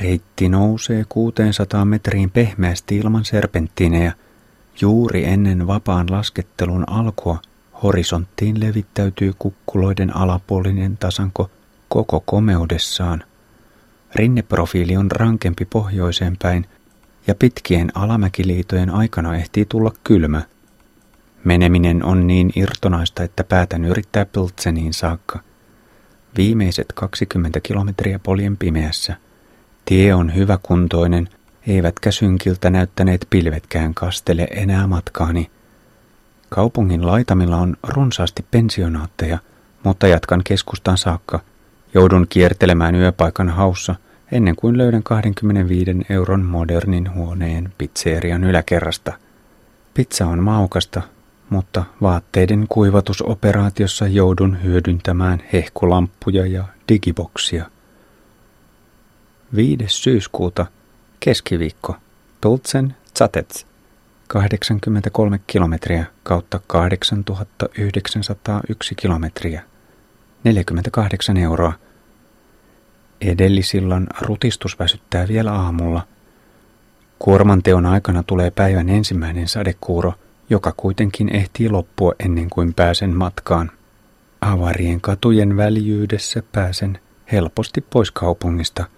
Reitti nousee 600 metriin pehmeästi ilman serpenttiinejä. Juuri ennen vapaan laskettelun alkua horisonttiin levittäytyy kukkuloiden alapuolinen tasanko koko komeudessaan. Rinneprofiili on rankempi pohjoiseen päin ja pitkien alamäkiliitojen aikana ehtii tulla kylmä. Meneminen on niin irtonaista, että päätän yrittää Piltseniin saakka. Viimeiset 20 kilometriä poljen pimeässä. Tie on hyväkuntoinen, eivätkä synkiltä näyttäneet pilvetkään kastele enää matkaani. Kaupungin laitamilla on runsaasti pensionaatteja, mutta jatkan keskustan saakka. Joudun kiertelemään yöpaikan haussa ennen kuin löydän 25 euron modernin huoneen pizzerian yläkerrasta. Pizza on maukasta, mutta vaatteiden kuivatusoperaatiossa joudun hyödyntämään hehkulamppuja ja digiboksia. 5. syyskuuta, keskiviikko, Tultsen Zatets, 83 kilometriä kautta 8901 kilometriä, 48 euroa. Edellisillan rutistus väsyttää vielä aamulla. Kuormanteon aikana tulee päivän ensimmäinen sadekuuro, joka kuitenkin ehtii loppua ennen kuin pääsen matkaan. Avarien katujen väljyydessä pääsen helposti pois kaupungista –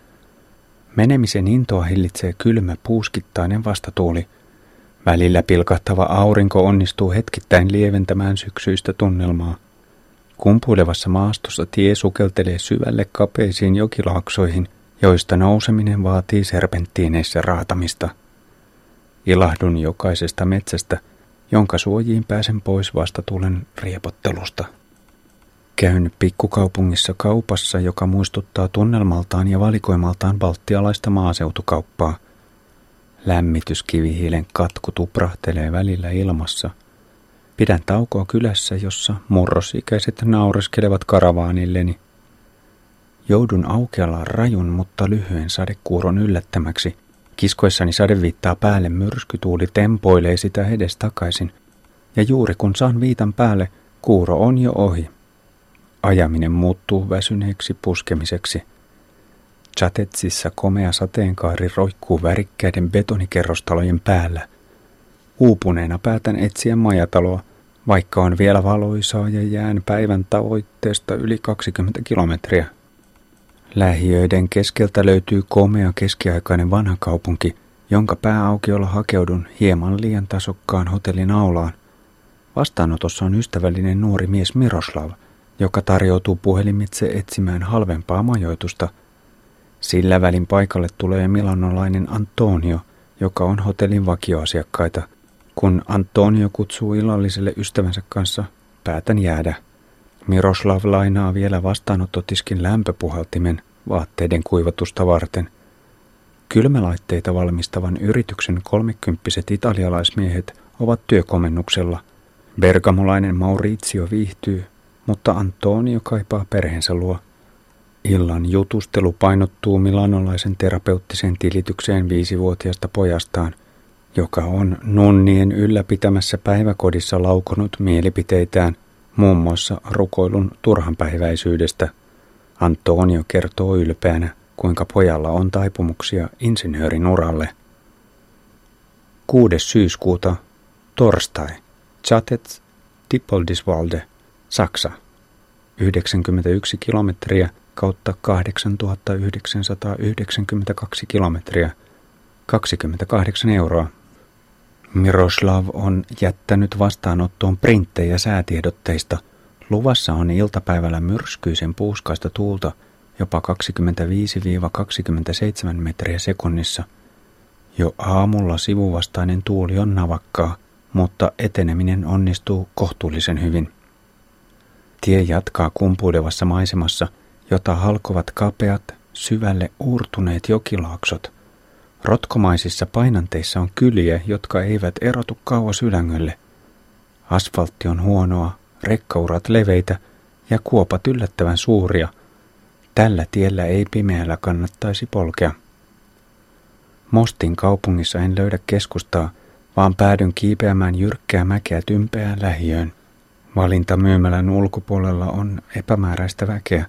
Menemisen intoa hillitsee kylmä puuskittainen vastatuuli. Välillä pilkahtava aurinko onnistuu hetkittäin lieventämään syksyistä tunnelmaa. Kumpuilevassa maastossa tie sukeltelee syvälle kapeisiin jokilaaksoihin, joista nouseminen vaatii serpenttiineissä raatamista. Ilahdun jokaisesta metsästä, jonka suojiin pääsen pois vastatuulen riepottelusta. Käyn pikkukaupungissa kaupassa, joka muistuttaa tunnelmaltaan ja valikoimaltaan baltialaista maaseutukauppaa. Lämmityskivihiilen katku tuprahtelee välillä ilmassa. Pidän taukoa kylässä, jossa murrosikäiset naureskelevat karavaanilleni. Joudun aukealla rajun, mutta lyhyen sadekuuron yllättämäksi. Kiskoissani sade viittaa päälle myrskytuuli tempoilee sitä edes takaisin. Ja juuri kun saan viitan päälle, kuuro on jo ohi. Ajaminen muuttuu väsyneeksi puskemiseksi. Chatetsissa komea sateenkaari roikkuu värikkäiden betonikerrostalojen päällä. Uupuneena päätän etsiä majataloa, vaikka on vielä valoisaa ja jään päivän tavoitteesta yli 20 kilometriä. Lähiöiden keskeltä löytyy komea keskiaikainen vanha kaupunki, jonka pääaukiolla hakeudun hieman liian tasokkaan hotellin aulaan. Vastaanotossa on ystävällinen nuori mies Miroslav – joka tarjoutuu puhelimitse etsimään halvempaa majoitusta. Sillä välin paikalle tulee milanolainen Antonio, joka on hotellin vakioasiakkaita. Kun Antonio kutsuu illalliselle ystävänsä kanssa, päätän jäädä. Miroslav lainaa vielä vastaanottotiskin lämpöpuhaltimen vaatteiden kuivatusta varten. Kylmälaitteita valmistavan yrityksen kolmekymppiset italialaismiehet ovat työkomennuksella. Bergamolainen Maurizio viihtyy mutta Antonio kaipaa perheensä luo. Illan jutustelu painottuu milanolaisen terapeuttisen tilitykseen viisivuotiaasta pojastaan, joka on nunnien ylläpitämässä päiväkodissa laukonut mielipiteitään muun muassa rukoilun turhanpäiväisyydestä. Antonio kertoo ylpeänä, kuinka pojalla on taipumuksia insinöörin uralle. 6. syyskuuta, torstai, Chatets, Dippoldisvalde – Saksa. 91 kilometriä kautta 8992 kilometriä. 28 euroa. Miroslav on jättänyt vastaanottoon printtejä säätiedotteista. Luvassa on iltapäivällä myrskyisen puuskaista tuulta jopa 25-27 metriä sekunnissa. Jo aamulla sivuvastainen tuuli on navakkaa, mutta eteneminen onnistuu kohtuullisen hyvin. Tie jatkaa kumpuilevassa maisemassa, jota halkovat kapeat, syvälle uurtuneet jokilaaksot. Rotkomaisissa painanteissa on kyliä, jotka eivät erotu kauas ylängölle. Asfaltti on huonoa, rekkaurat leveitä ja kuopat yllättävän suuria. Tällä tiellä ei pimeällä kannattaisi polkea. Mostin kaupungissa en löydä keskustaa, vaan päädyn kiipeämään jyrkkää mäkeä tympeään lähiöön. Valinta myymälän ulkopuolella on epämääräistä väkeä.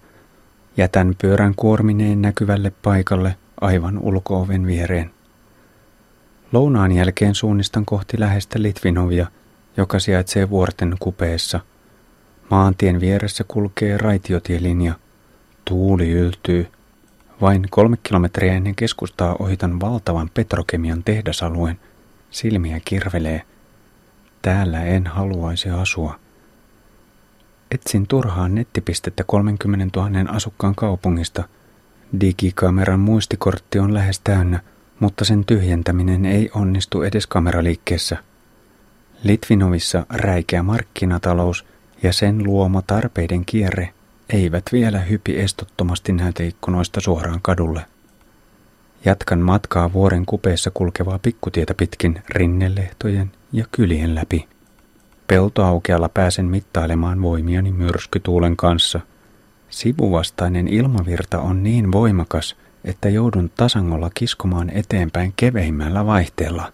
Jätän pyörän kuormineen näkyvälle paikalle, aivan ulkooven viereen. Lounaan jälkeen suunnistan kohti läheistä Litvinovia, joka sijaitsee vuorten kupeessa. Maantien vieressä kulkee raitiotielinja. Tuuli yltyy. Vain kolme kilometriä ennen keskustaa ohitan valtavan petrokemian tehdasalueen. Silmiä kirvelee. Täällä en haluaisi asua. Etsin turhaan nettipistettä 30 000 asukkaan kaupungista. Digikameran muistikortti on lähes täynnä, mutta sen tyhjentäminen ei onnistu edes kameraliikkeessä. Litvinovissa räikeä markkinatalous ja sen luoma tarpeiden kierre eivät vielä hypi estottomasti näyteikkunoista suoraan kadulle. Jatkan matkaa vuoren kupeessa kulkevaa pikkutietä pitkin rinnelehtojen ja kylien läpi. Peltoaukealla pääsen mittailemaan voimiani myrskytuulen kanssa. Sivuvastainen ilmavirta on niin voimakas, että joudun tasangolla kiskomaan eteenpäin keveimmällä vaihteella.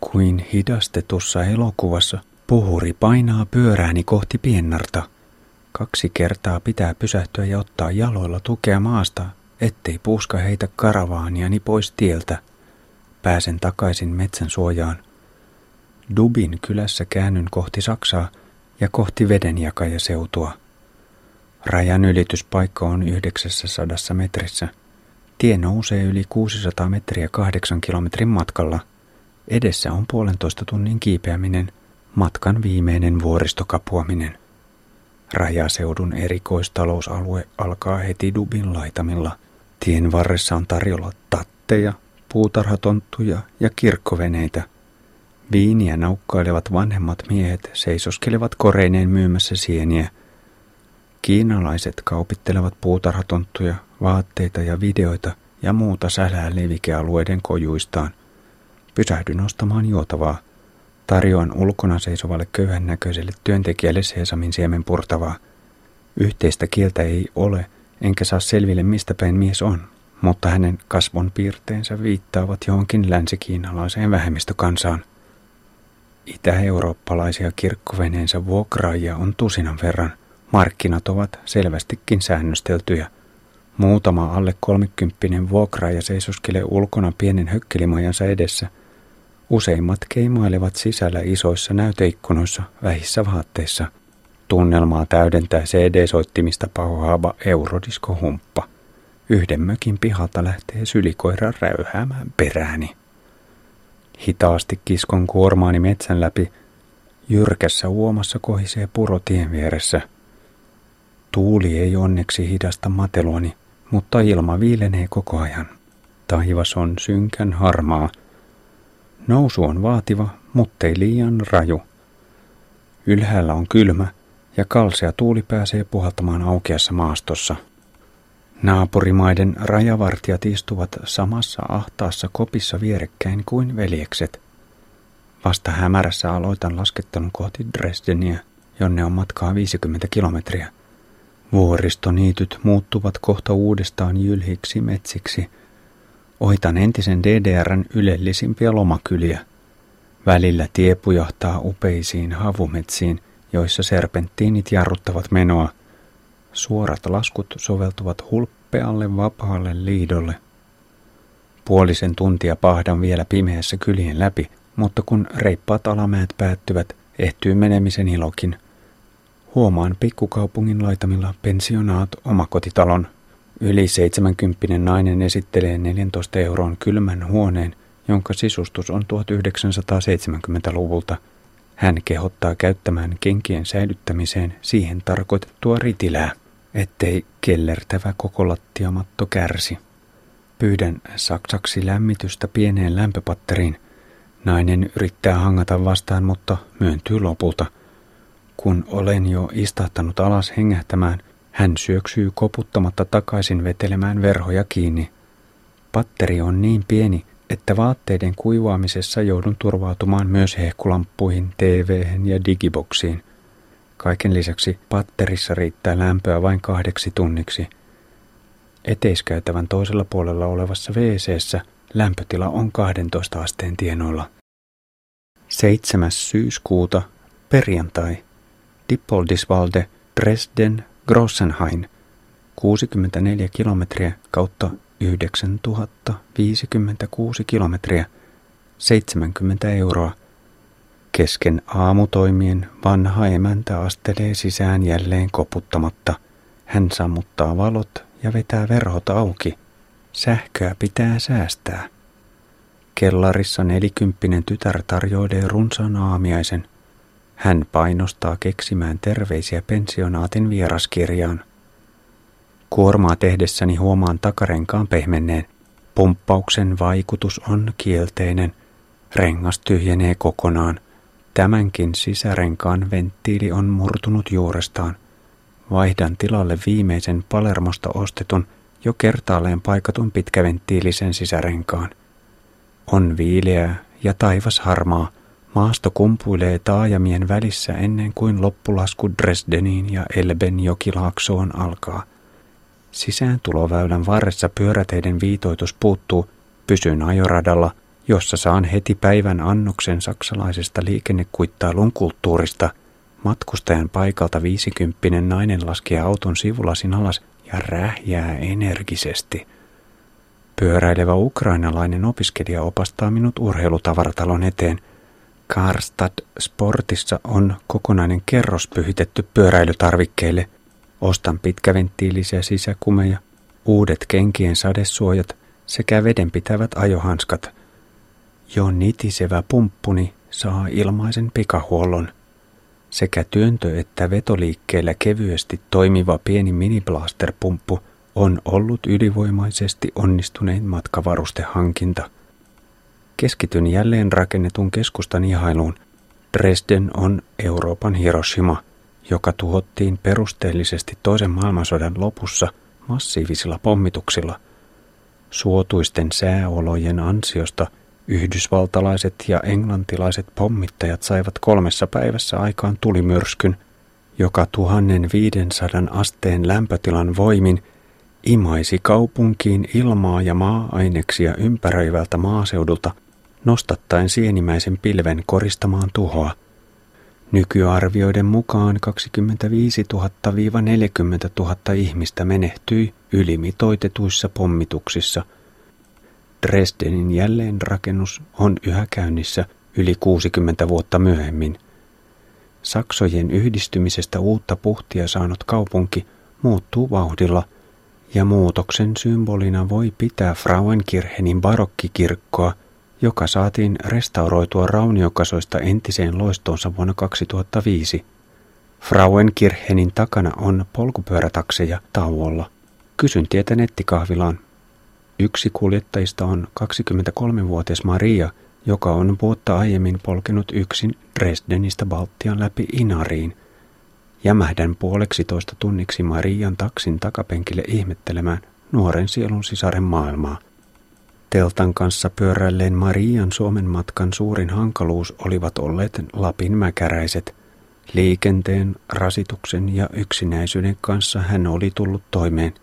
Kuin hidastetussa elokuvassa puhuri painaa pyörääni kohti piennarta. Kaksi kertaa pitää pysähtyä ja ottaa jaloilla tukea maasta, ettei puuska heitä karavaaniani pois tieltä. Pääsen takaisin metsän suojaan. Dubin kylässä käännyn kohti Saksaa ja kohti vedenjakajaseutua. Rajan ylityspaikka on 900 metrissä. Tie nousee yli 600 metriä kahdeksan kilometrin matkalla. Edessä on puolentoista tunnin kiipeäminen, matkan viimeinen vuoristokapuaminen. Rajaseudun erikoistalousalue alkaa heti Dubin laitamilla. Tien varressa on tarjolla tatteja, puutarhatonttuja ja kirkkoveneitä – Viiniä naukkailevat vanhemmat miehet seisoskelevat koreineen myymässä sieniä. Kiinalaiset kaupittelevat puutarhatonttuja, vaatteita ja videoita ja muuta sälää levikealueiden kojuistaan. Pysähdyn ostamaan juotavaa. Tarjoan ulkona seisovalle köyhän näköiselle työntekijälle seesamin siemen purtavaa. Yhteistä kieltä ei ole, enkä saa selville mistä päin mies on, mutta hänen kasvon piirteensä viittaavat johonkin länsikiinalaiseen vähemmistökansaan. Itä-eurooppalaisia kirkkoveneensä vuokraajia on tusinan verran. Markkinat ovat selvästikin säännösteltyjä. Muutama alle kolmekymppinen vuokraaja seisoskelee ulkona pienen hökkelimajansa edessä. Useimmat keimailevat sisällä isoissa näyteikkunoissa vähissä vaatteissa. Tunnelmaa täydentää CD-soittimista pahoaava eurodiskohumppa. Yhden mökin pihalta lähtee sylikoira räyhäämään perääni. Hitaasti kiskon kuormaani metsän läpi. Jyrkässä uomassa kohisee puro tien vieressä. Tuuli ei onneksi hidasta mateluani, mutta ilma viilenee koko ajan. Taivas on synkän harmaa. Nousu on vaativa, muttei liian raju. Ylhäällä on kylmä ja kalsea tuuli pääsee puhaltamaan aukeassa maastossa – Naapurimaiden rajavartijat istuvat samassa ahtaassa kopissa vierekkäin kuin veljekset. Vasta hämärässä aloitan laskettelun kohti Dresdeniä, jonne on matkaa 50 kilometriä. Vuoristoniityt muuttuvat kohta uudestaan jylhiksi metsiksi. Ohitan entisen DDRn ylellisimpiä lomakyliä. Välillä tie pujahtaa upeisiin havumetsiin, joissa serpenttiinit jarruttavat menoa – Suorat laskut soveltuvat hulppealle vapaalle liidolle. Puolisen tuntia pahdan vielä pimeässä kylien läpi, mutta kun reippaat alamäät päättyvät, ehtyy menemisen ilokin. Huomaan pikkukaupungin laitamilla pensionaat omakotitalon. Yli 70 nainen esittelee 14 euron kylmän huoneen, jonka sisustus on 1970-luvulta. Hän kehottaa käyttämään kenkien säilyttämiseen siihen tarkoitettua ritilää ettei kellertävä koko lattiamatto kärsi. Pyydän saksaksi lämmitystä pieneen lämpöpatteriin. Nainen yrittää hangata vastaan, mutta myöntyy lopulta. Kun olen jo istahtanut alas hengähtämään, hän syöksyy koputtamatta takaisin vetelemään verhoja kiinni. Patteri on niin pieni, että vaatteiden kuivaamisessa joudun turvautumaan myös hehkulamppuihin, tv ja digiboksiin. Kaiken lisäksi patterissa riittää lämpöä vain kahdeksi tunniksi. Eteiskäytävän toisella puolella olevassa wc lämpötila on 12 asteen tienoilla. 7. syyskuuta, perjantai, Dippoldisvalde, Dresden, Grossenhain, 64 kilometriä kautta 9056 kilometriä, 70 euroa. Kesken aamutoimien vanha emäntä astelee sisään jälleen koputtamatta. Hän sammuttaa valot ja vetää verhot auki. Sähköä pitää säästää. Kellarissa nelikymppinen tytär tarjoilee runsaan aamiaisen. Hän painostaa keksimään terveisiä pensionaatin vieraskirjaan. Kuormaa tehdessäni huomaan takarenkaan pehmenneen. Pumppauksen vaikutus on kielteinen. Rengas tyhjenee kokonaan. Tämänkin sisärenkaan venttiili on murtunut juurestaan. Vaihdan tilalle viimeisen Palermosta ostetun, jo kertaalleen paikatun pitkäventtiilisen sisärenkaan. On viileää ja taivas harmaa. Maasto kumpuilee taajamien välissä ennen kuin loppulasku Dresdeniin ja Elben jokilaaksoon alkaa. Sisääntuloväylän varressa pyöräteiden viitoitus puuttuu. Pysyn ajoradalla, jossa saan heti päivän annoksen saksalaisesta liikennekuittailun kulttuurista. Matkustajan paikalta viisikymppinen nainen laskee auton sivulasin alas ja rähjää energisesti. Pyöräilevä ukrainalainen opiskelija opastaa minut urheilutavaratalon eteen. Karstad Sportissa on kokonainen kerros pyhitetty pyöräilytarvikkeille. Ostan pitkäventtiilisiä sisäkumeja, uudet kenkien sadesuojat sekä vedenpitävät ajohanskat. Jo nitisevä pumppuni saa ilmaisen pikahuollon. Sekä työntö- että vetoliikkeellä kevyesti toimiva pieni miniblaster-pumppu – on ollut ylivoimaisesti onnistunein matkavarustehankinta. Keskityn jälleen rakennetun keskustan ihailuun. Dresden on Euroopan Hiroshima, joka tuhottiin perusteellisesti toisen maailmansodan lopussa massiivisilla pommituksilla. Suotuisten sääolojen ansiosta yhdysvaltalaiset ja englantilaiset pommittajat saivat kolmessa päivässä aikaan tulimyrskyn, joka 1500 asteen lämpötilan voimin – imaisi kaupunkiin ilmaa ja maa-aineksia ympäröivältä maaseudulta nostattaen sienimäisen pilven koristamaan tuhoa. Nykyarvioiden mukaan 25 000-40 000 ihmistä menehtyi ylimitoitetuissa pommituksissa. Dresdenin jälleenrakennus on yhä käynnissä yli 60 vuotta myöhemmin. Saksojen yhdistymisestä uutta puhtia saanut kaupunki muuttuu vauhdilla – ja muutoksen symbolina voi pitää Frauenkirchenin barokkikirkkoa, joka saatiin restauroitua rauniokasoista entiseen loistoonsa vuonna 2005. Frauenkirchenin takana on polkupyörätakseja tauolla. Kysyn tietä nettikahvilaan. Yksi kuljettajista on 23-vuotias Maria, joka on vuotta aiemmin polkenut yksin Dresdenistä Baltian läpi Inariin – Jämähdän puoleksi toista tunniksi Marian taksin takapenkille ihmettelemään nuoren sielun sisaren maailmaa. Teltan kanssa pyöräilleen Marian Suomen matkan suurin hankaluus olivat olleet Lapin mäkäräiset. Liikenteen, rasituksen ja yksinäisyyden kanssa hän oli tullut toimeen.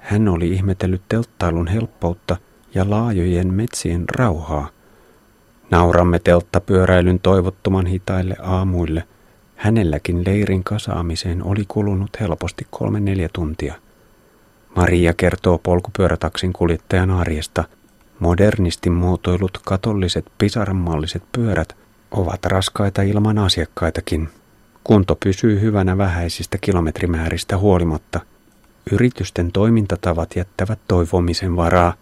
Hän oli ihmetellyt telttailun helppoutta ja laajojen metsien rauhaa. Nauramme telttapyöräilyn toivottoman hitaille aamuille – Hänelläkin leirin kasaamiseen oli kulunut helposti kolme neljä tuntia. Maria kertoo polkupyörätaksin kuljettajan arjesta. Modernisti muotoilut katolliset pisaranmalliset pyörät ovat raskaita ilman asiakkaitakin. Kunto pysyy hyvänä vähäisistä kilometrimääristä huolimatta. Yritysten toimintatavat jättävät toivomisen varaa.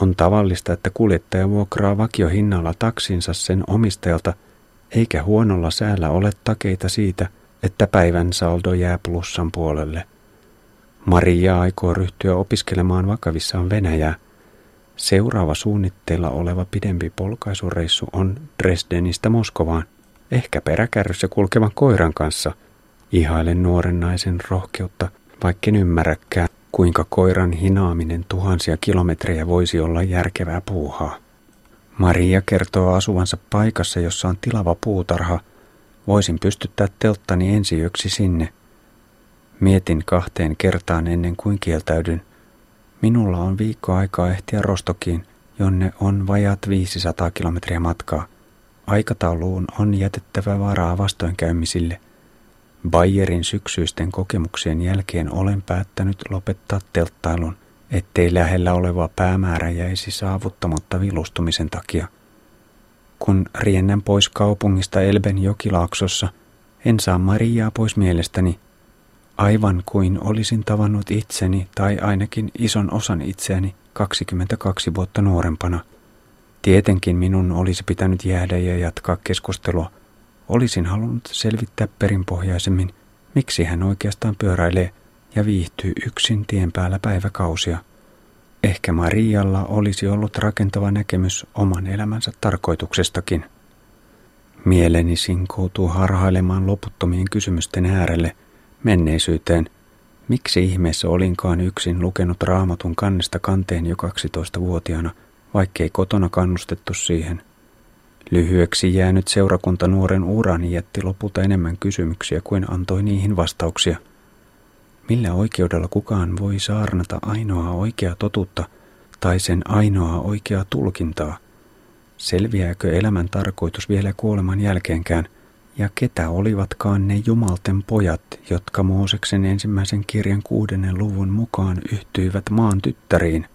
On tavallista, että kuljettaja vuokraa vakiohinnalla taksinsa sen omistajalta – eikä huonolla säällä ole takeita siitä, että päivän saldo jää plussan puolelle. Maria aikoo ryhtyä opiskelemaan vakavissaan Venäjää. Seuraava suunnitteilla oleva pidempi polkaisureissu on Dresdenistä Moskovaan, ehkä peräkärryssä kulkevan koiran kanssa. Ihailen nuoren naisen rohkeutta, vaikken ymmärräkään, kuinka koiran hinaaminen tuhansia kilometrejä voisi olla järkevää puuhaa. Maria kertoo asuvansa paikassa, jossa on tilava puutarha. Voisin pystyttää telttani ensi yöksi sinne. Mietin kahteen kertaan ennen kuin kieltäydyn. Minulla on viikko aikaa ehtiä Rostokiin, jonne on vajat 500 kilometriä matkaa. Aikatauluun on jätettävä varaa vastoinkäymisille. Bayerin syksyisten kokemuksien jälkeen olen päättänyt lopettaa telttailun, ettei lähellä oleva päämäärä jäisi saavuttamatta vilustumisen takia. Kun riennän pois kaupungista Elben jokilaaksossa, en saa Mariaa pois mielestäni, aivan kuin olisin tavannut itseni tai ainakin ison osan itseäni 22 vuotta nuorempana. Tietenkin minun olisi pitänyt jäädä ja jatkaa keskustelua. Olisin halunnut selvittää perinpohjaisemmin, miksi hän oikeastaan pyöräilee ja viihtyy yksin tien päällä päiväkausia. Ehkä Marialla olisi ollut rakentava näkemys oman elämänsä tarkoituksestakin. Mieleni sinkoutuu harhailemaan loputtomien kysymysten äärelle, menneisyyteen. Miksi ihmeessä olinkaan yksin lukenut raamatun kannesta kanteen jo 12-vuotiaana, vaikkei kotona kannustettu siihen? Lyhyeksi jäänyt seurakunta nuoren urani jätti lopulta enemmän kysymyksiä kuin antoi niihin vastauksia – Millä oikeudella kukaan voi saarnata ainoaa oikeaa totuutta tai sen ainoaa oikeaa tulkintaa? Selviääkö elämän tarkoitus vielä kuoleman jälkeenkään? Ja ketä olivatkaan ne jumalten pojat, jotka Mooseksen ensimmäisen kirjan kuudennen luvun mukaan yhtyivät maan tyttäriin?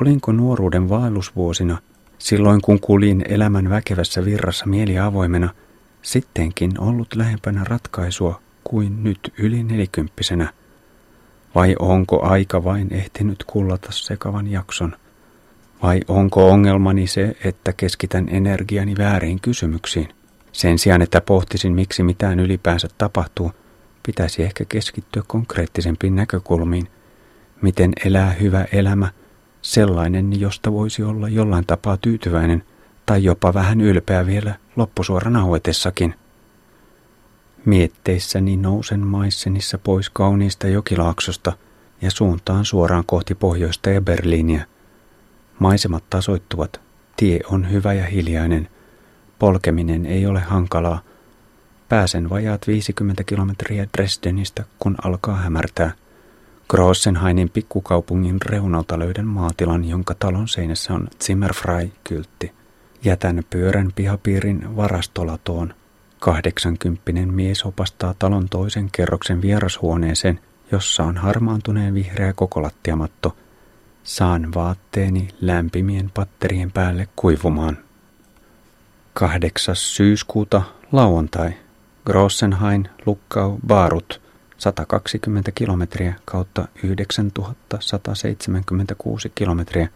Olinko nuoruuden vaellusvuosina, silloin kun kulin elämän väkevässä virrassa mieli avoimena, sittenkin ollut lähempänä ratkaisua kuin nyt yli nelikymppisenä – vai onko aika vain ehtinyt kullata sekavan jakson? Vai onko ongelmani se, että keskitän energiani väärin kysymyksiin? Sen sijaan, että pohtisin, miksi mitään ylipäänsä tapahtuu, pitäisi ehkä keskittyä konkreettisempiin näkökulmiin. Miten elää hyvä elämä, sellainen, josta voisi olla jollain tapaa tyytyväinen tai jopa vähän ylpeä vielä loppusuoran auetessakin. Mietteissäni nousen Maissenissa pois kauniista jokilaaksosta ja suuntaan suoraan kohti pohjoista ja Berliiniä. Maisemat tasoittuvat, tie on hyvä ja hiljainen, polkeminen ei ole hankalaa. Pääsen vajaat 50 kilometriä Dresdenistä, kun alkaa hämärtää. Grossenhainin pikkukaupungin reunalta löydän maatilan, jonka talon seinässä on Zimmerfrei-kyltti. Jätän pyörän pihapiirin varastolatoon – Kahdeksankymppinen mies opastaa talon toisen kerroksen vierashuoneeseen, jossa on harmaantuneen vihreä kokolattiamatto. Saan vaatteeni lämpimien patterien päälle kuivumaan. 8. syyskuuta lauantai. Grossenhain, Lukkau, Baarut. 120 kilometriä kautta 9176 kilometriä.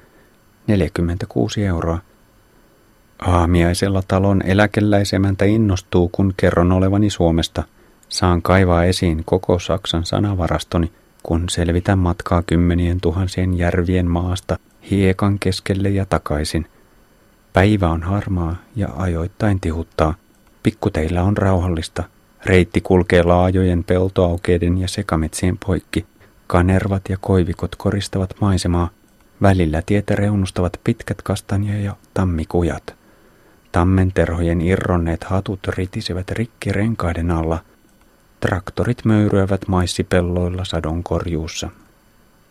46 euroa. Aamiaisella talon eläkeläisemäntä innostuu, kun kerron olevani Suomesta. Saan kaivaa esiin koko Saksan sanavarastoni, kun selvitän matkaa kymmenien tuhansien järvien maasta hiekan keskelle ja takaisin. Päivä on harmaa ja ajoittain tihuttaa. Pikkuteillä on rauhallista. Reitti kulkee laajojen peltoaukeiden ja sekametsien poikki. Kanervat ja koivikot koristavat maisemaa. Välillä tietä reunustavat pitkät kastanja ja tammikujat. Tammenterhojen irronneet hatut ritisevät rikki renkaiden alla. Traktorit möyryävät maissipelloilla sadonkorjuussa.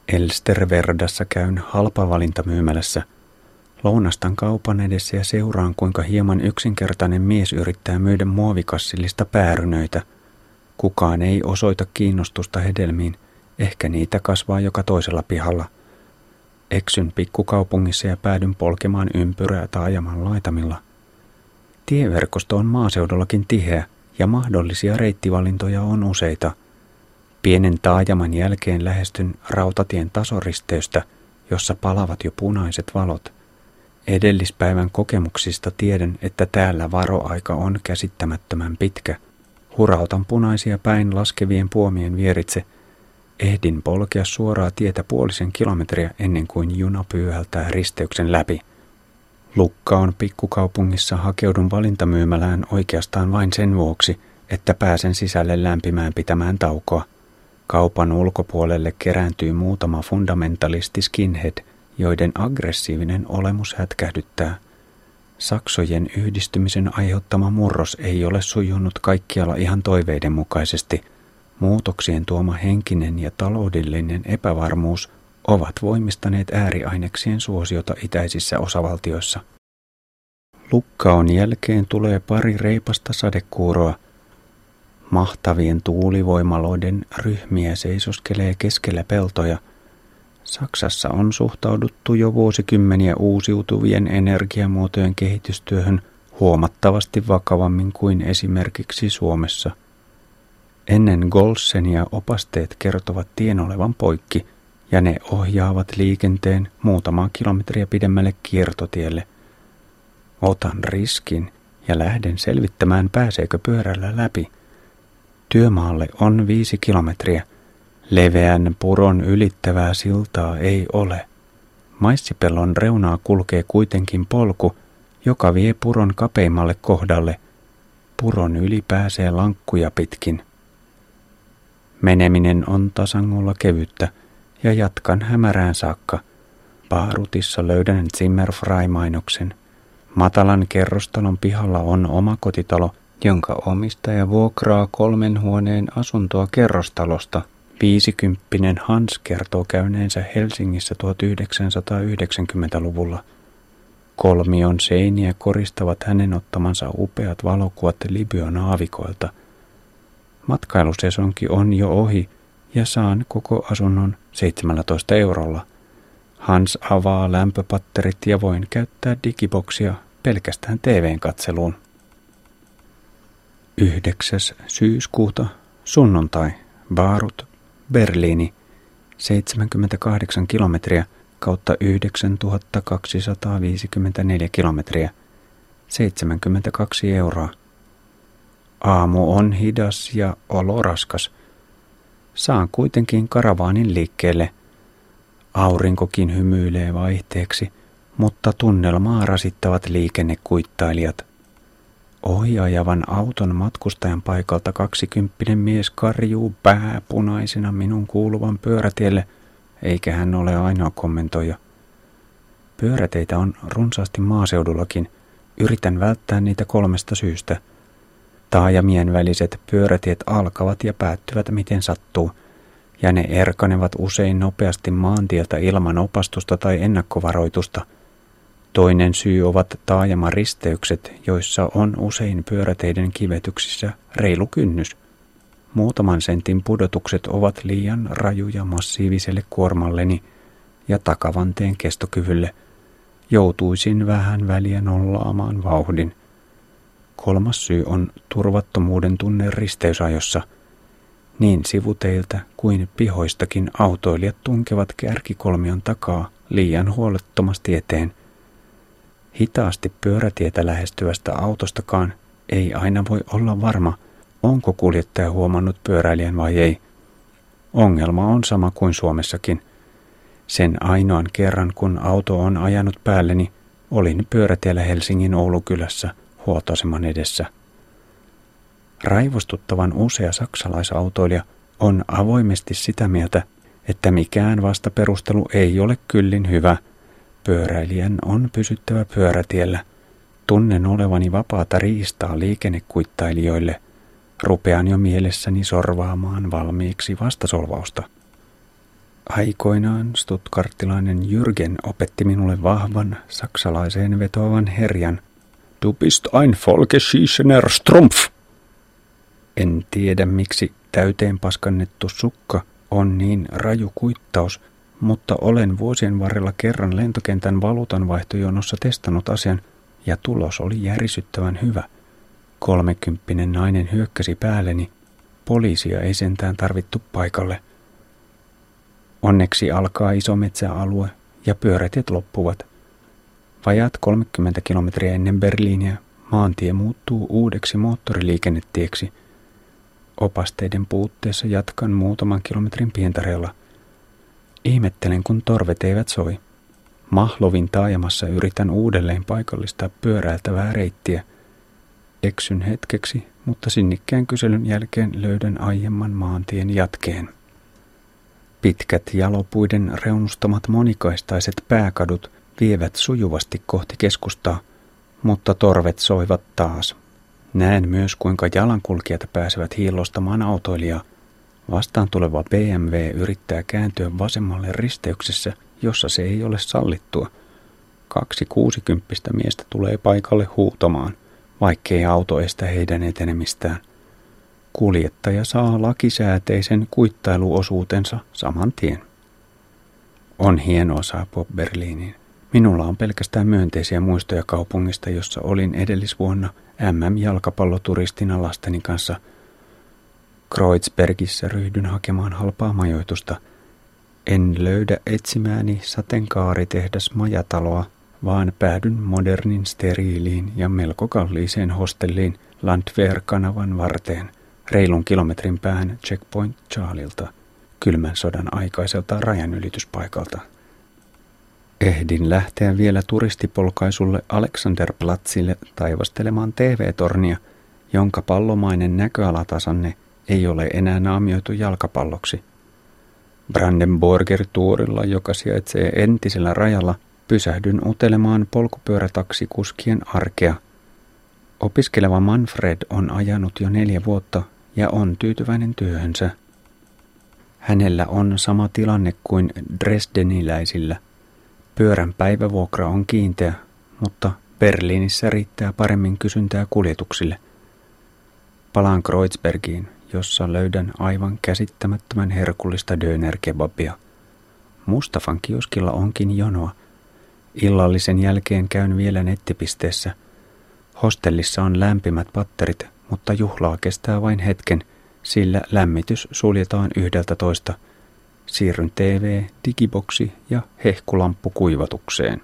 Elsterverdassa käyn halpavalintamyymälässä. Lounastan kaupan edessä ja seuraan, kuinka hieman yksinkertainen mies yrittää myydä muovikassillista päärynöitä. Kukaan ei osoita kiinnostusta hedelmiin, ehkä niitä kasvaa joka toisella pihalla. Eksyn pikkukaupungissa ja päädyn polkemaan ympyrää taajaman laitamilla. Tieverkosto on maaseudullakin tiheä ja mahdollisia reittivalintoja on useita. Pienen taajaman jälkeen lähestyn rautatien tasoristeystä, jossa palavat jo punaiset valot. Edellispäivän kokemuksista tiedän, että täällä varoaika on käsittämättömän pitkä. Hurautan punaisia päin laskevien puomien vieritse. Ehdin polkea suoraa tietä puolisen kilometriä ennen kuin juna pyyhältää risteyksen läpi. Lukka on pikkukaupungissa hakeudun valintamyymälään oikeastaan vain sen vuoksi, että pääsen sisälle lämpimään pitämään taukoa. Kaupan ulkopuolelle kerääntyy muutama fundamentalisti skinhead, joiden aggressiivinen olemus hätkähdyttää. Saksojen yhdistymisen aiheuttama murros ei ole sujunut kaikkialla ihan toiveiden mukaisesti. Muutoksien tuoma henkinen ja taloudellinen epävarmuus ovat voimistaneet ääriaineksien suosiota itäisissä osavaltioissa. Lukkaon jälkeen tulee pari reipasta sadekuuroa. Mahtavien tuulivoimaloiden ryhmiä seisoskelee keskellä peltoja. Saksassa on suhtauduttu jo vuosikymmeniä uusiutuvien energiamuotojen kehitystyöhön huomattavasti vakavammin kuin esimerkiksi Suomessa. Ennen Golsenia opasteet kertovat tien olevan poikki ja ne ohjaavat liikenteen muutamaa kilometriä pidemmälle kiertotielle. Otan riskin ja lähden selvittämään pääseekö pyörällä läpi. Työmaalle on viisi kilometriä – Leveän puron ylittävää siltaa ei ole. Maissipellon reunaa kulkee kuitenkin polku, joka vie puron kapeimmalle kohdalle. Puron yli pääsee lankkuja pitkin. Meneminen on tasangolla kevyttä ja jatkan hämärään saakka. Paarutissa löydän Zimmerfrei-mainoksen. Matalan kerrostalon pihalla on oma kotitalo, jonka omistaja vuokraa kolmen huoneen asuntoa kerrostalosta – Viisikymppinen Hans kertoo käyneensä Helsingissä 1990-luvulla. Kolmion seiniä koristavat hänen ottamansa upeat valokuvat Libyan aavikoilta. Matkailusesonki on jo ohi ja saan koko asunnon 17 eurolla. Hans avaa lämpöpatterit ja voin käyttää digiboksia pelkästään TVn katseluun. 9. syyskuuta, sunnuntai, Baarut, Berliini 78 kilometriä kautta 9254 kilometriä 72 euroa. Aamu on hidas ja olo raskas. Saan kuitenkin karavaanin liikkeelle. Aurinkokin hymyilee vaihteeksi, mutta tunnelmaa rasittavat liikennekuittailijat – Ohiajavan auton matkustajan paikalta kaksikymppinen mies karjuu pääpunaisena minun kuuluvan pyörätielle, eikä hän ole ainoa kommentoija. Pyöräteitä on runsaasti maaseudullakin. Yritän välttää niitä kolmesta syystä. Taajamien väliset pyörätiet alkavat ja päättyvät miten sattuu, ja ne erkanevat usein nopeasti maantieltä ilman opastusta tai ennakkovaroitusta – Toinen syy ovat taajamaristeykset, joissa on usein pyöräteiden kivetyksissä reilu kynnys. Muutaman sentin pudotukset ovat liian rajuja massiiviselle kuormalleni ja takavanteen kestokyvylle. Joutuisin vähän väliä nollaamaan vauhdin. Kolmas syy on turvattomuuden tunne risteysajossa. Niin sivuteiltä kuin pihoistakin autoilijat tunkevat kärkikolmion takaa liian huolettomasti eteen – Hitaasti pyörätietä lähestyvästä autostakaan ei aina voi olla varma, onko kuljettaja huomannut pyöräilijän vai ei. Ongelma on sama kuin Suomessakin. Sen ainoan kerran, kun auto on ajanut päälleni, olin pyörätiellä Helsingin Oulukylässä huoltoaseman edessä. Raivostuttavan usea saksalaisautoilija on avoimesti sitä mieltä, että mikään vastaperustelu ei ole kyllin hyvä – Pyöräilijän on pysyttävä pyörätiellä. Tunnen olevani vapaata riistaa liikennekuittailijoille. Rupean jo mielessäni sorvaamaan valmiiksi vastasolvausta. Aikoinaan stutkarttilainen Jürgen opetti minulle vahvan saksalaiseen vetoavan herjan. Du bist ein Volkschießener Strumpf. En tiedä miksi täyteen paskannettu sukka on niin raju kuittaus – mutta olen vuosien varrella kerran lentokentän valuutanvaihtojonossa testannut asian ja tulos oli järisyttävän hyvä. Kolmekymppinen nainen hyökkäsi päälleni. Poliisia ei sentään tarvittu paikalle. Onneksi alkaa iso metsäalue ja pyörätiet loppuvat. Vajat 30 kilometriä ennen Berliiniä maantie muuttuu uudeksi moottoriliikennetieksi. Opasteiden puutteessa jatkan muutaman kilometrin pientareella – Ihmettelen, kun torvet eivät soi. Mahlovin taajamassa yritän uudelleen paikallistaa pyöräiltävää reittiä. Eksyn hetkeksi, mutta sinnikkään kyselyn jälkeen löydän aiemman maantien jatkeen. Pitkät jalopuiden reunustamat monikaistaiset pääkadut vievät sujuvasti kohti keskustaa, mutta torvet soivat taas. Näen myös, kuinka jalankulkijat pääsevät hiillostamaan autoilijaa – Vastaan tuleva BMW yrittää kääntyä vasemmalle risteyksessä, jossa se ei ole sallittua. Kaksi kuusikymppistä miestä tulee paikalle huutamaan, vaikkei auto estä heidän etenemistään. Kuljettaja saa lakisääteisen kuittailuosuutensa saman tien. On hienoa saapua Berliiniin. Minulla on pelkästään myönteisiä muistoja kaupungista, jossa olin edellisvuonna MM-jalkapalloturistina lasteni kanssa. Kreuzbergissä ryhdyn hakemaan halpaa majoitusta. En löydä etsimääni sateenkaaritehdas majataloa, vaan päädyn modernin steriiliin ja melko kalliiseen hostelliin Landwehr-kanavan varteen, reilun kilometrin päähän Checkpoint Charlilta, kylmän sodan aikaiselta rajanylityspaikalta. Ehdin lähteä vielä turistipolkaisulle Alexanderplatzille taivastelemaan TV-tornia, jonka pallomainen näköalatasanne ei ole enää naamioitu jalkapalloksi. Brandenburger tuurilla, joka sijaitsee entisellä rajalla, pysähdyn utelemaan polkupyörätaksikuskien arkea. Opiskeleva Manfred on ajanut jo neljä vuotta ja on tyytyväinen työhönsä. Hänellä on sama tilanne kuin Dresdeniläisillä – Pyörän päivävuokra on kiinteä, mutta Berliinissä riittää paremmin kysyntää kuljetuksille. Palaan Kreuzbergiin, jossa löydän aivan käsittämättömän herkullista dönerkebabia. Mustafan kioskilla onkin jonoa. Illallisen jälkeen käyn vielä nettipisteessä. Hostellissa on lämpimät patterit, mutta juhlaa kestää vain hetken, sillä lämmitys suljetaan yhdeltä toista – Siirryn TV, digiboksi ja hehkulamppu kuivatukseen.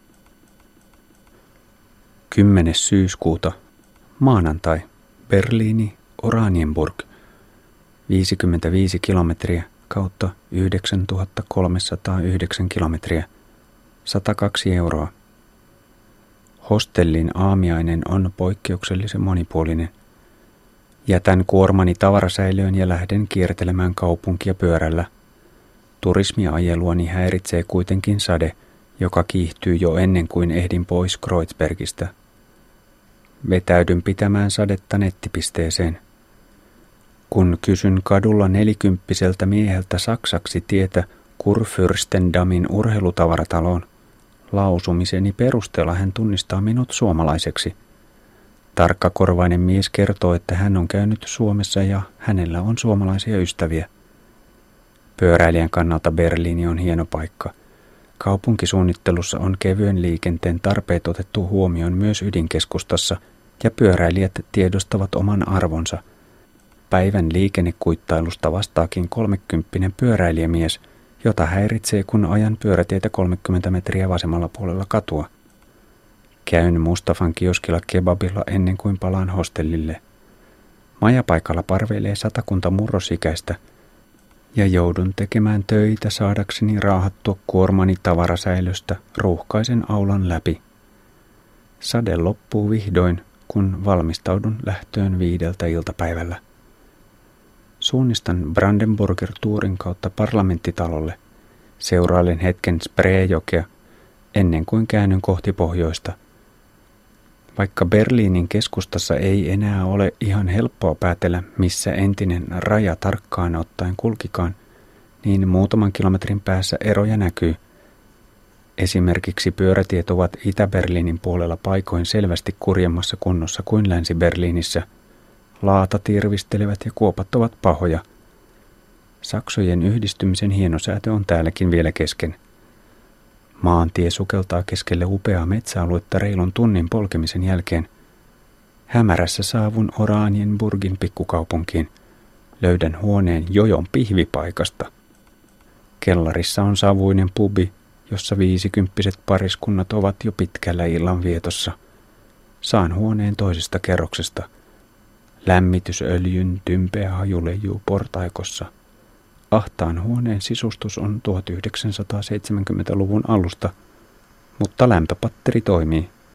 10. syyskuuta. Maanantai. Berliini, Oranienburg. 55 kilometriä kautta 9309 kilometriä. 102 euroa. Hostellin aamiainen on poikkeuksellisen monipuolinen. Jätän kuormani tavarasäilöön ja lähden kiertelemään kaupunkia pyörällä – Turismiajeluani häiritsee kuitenkin sade, joka kiihtyy jo ennen kuin ehdin pois Kreuzbergistä. Vetäydyn pitämään sadetta nettipisteeseen. Kun kysyn kadulla nelikymppiseltä mieheltä saksaksi tietä Kurfürstendamin urheilutavarataloon, lausumiseni perusteella hän tunnistaa minut suomalaiseksi. Tarkkakorvainen mies kertoo, että hän on käynyt Suomessa ja hänellä on suomalaisia ystäviä. Pyöräilijän kannalta Berliini on hieno paikka. Kaupunkisuunnittelussa on kevyen liikenteen tarpeet otettu huomioon myös ydinkeskustassa ja pyöräilijät tiedostavat oman arvonsa. Päivän liikennekuittailusta vastaakin kolmekymppinen pyöräilijämies, jota häiritsee kun ajan pyörätietä 30 metriä vasemmalla puolella katua. Käyn Mustafan kioskilla kebabilla ennen kuin palaan hostellille. Majapaikalla parveilee satakunta murrosikäistä – ja joudun tekemään töitä saadakseni raahattua kuormani tavarasäilöstä ruuhkaisen aulan läpi. Sade loppuu vihdoin, kun valmistaudun lähtöön viideltä iltapäivällä. Suunnistan Brandenburger Tuurin kautta parlamenttitalolle. Seurailen hetken Spreejokea ennen kuin käännyn kohti pohjoista – vaikka Berliinin keskustassa ei enää ole ihan helppoa päätellä, missä entinen raja tarkkaan ottaen kulkikaan, niin muutaman kilometrin päässä eroja näkyy. Esimerkiksi pyörätiet ovat Itä-Berliinin puolella paikoin selvästi kurjemmassa kunnossa kuin Länsi-Berliinissä. Laata tirvistelevät ja kuopat ovat pahoja. Saksojen yhdistymisen hienosäätö on täälläkin vielä kesken – Maantie sukeltaa keskelle upeaa metsäaluetta reilun tunnin polkemisen jälkeen. Hämärässä saavun Oranienburgin pikkukaupunkiin. Löydän huoneen jojon pihvipaikasta. Kellarissa on savuinen pubi, jossa viisikymppiset pariskunnat ovat jo pitkällä illan vietossa. Saan huoneen toisesta kerroksesta. Lämmitysöljyn tympeä haju leijuu portaikossa – Ahtaan huoneen sisustus on 1970-luvun alusta, mutta lämpöpatteri toimii.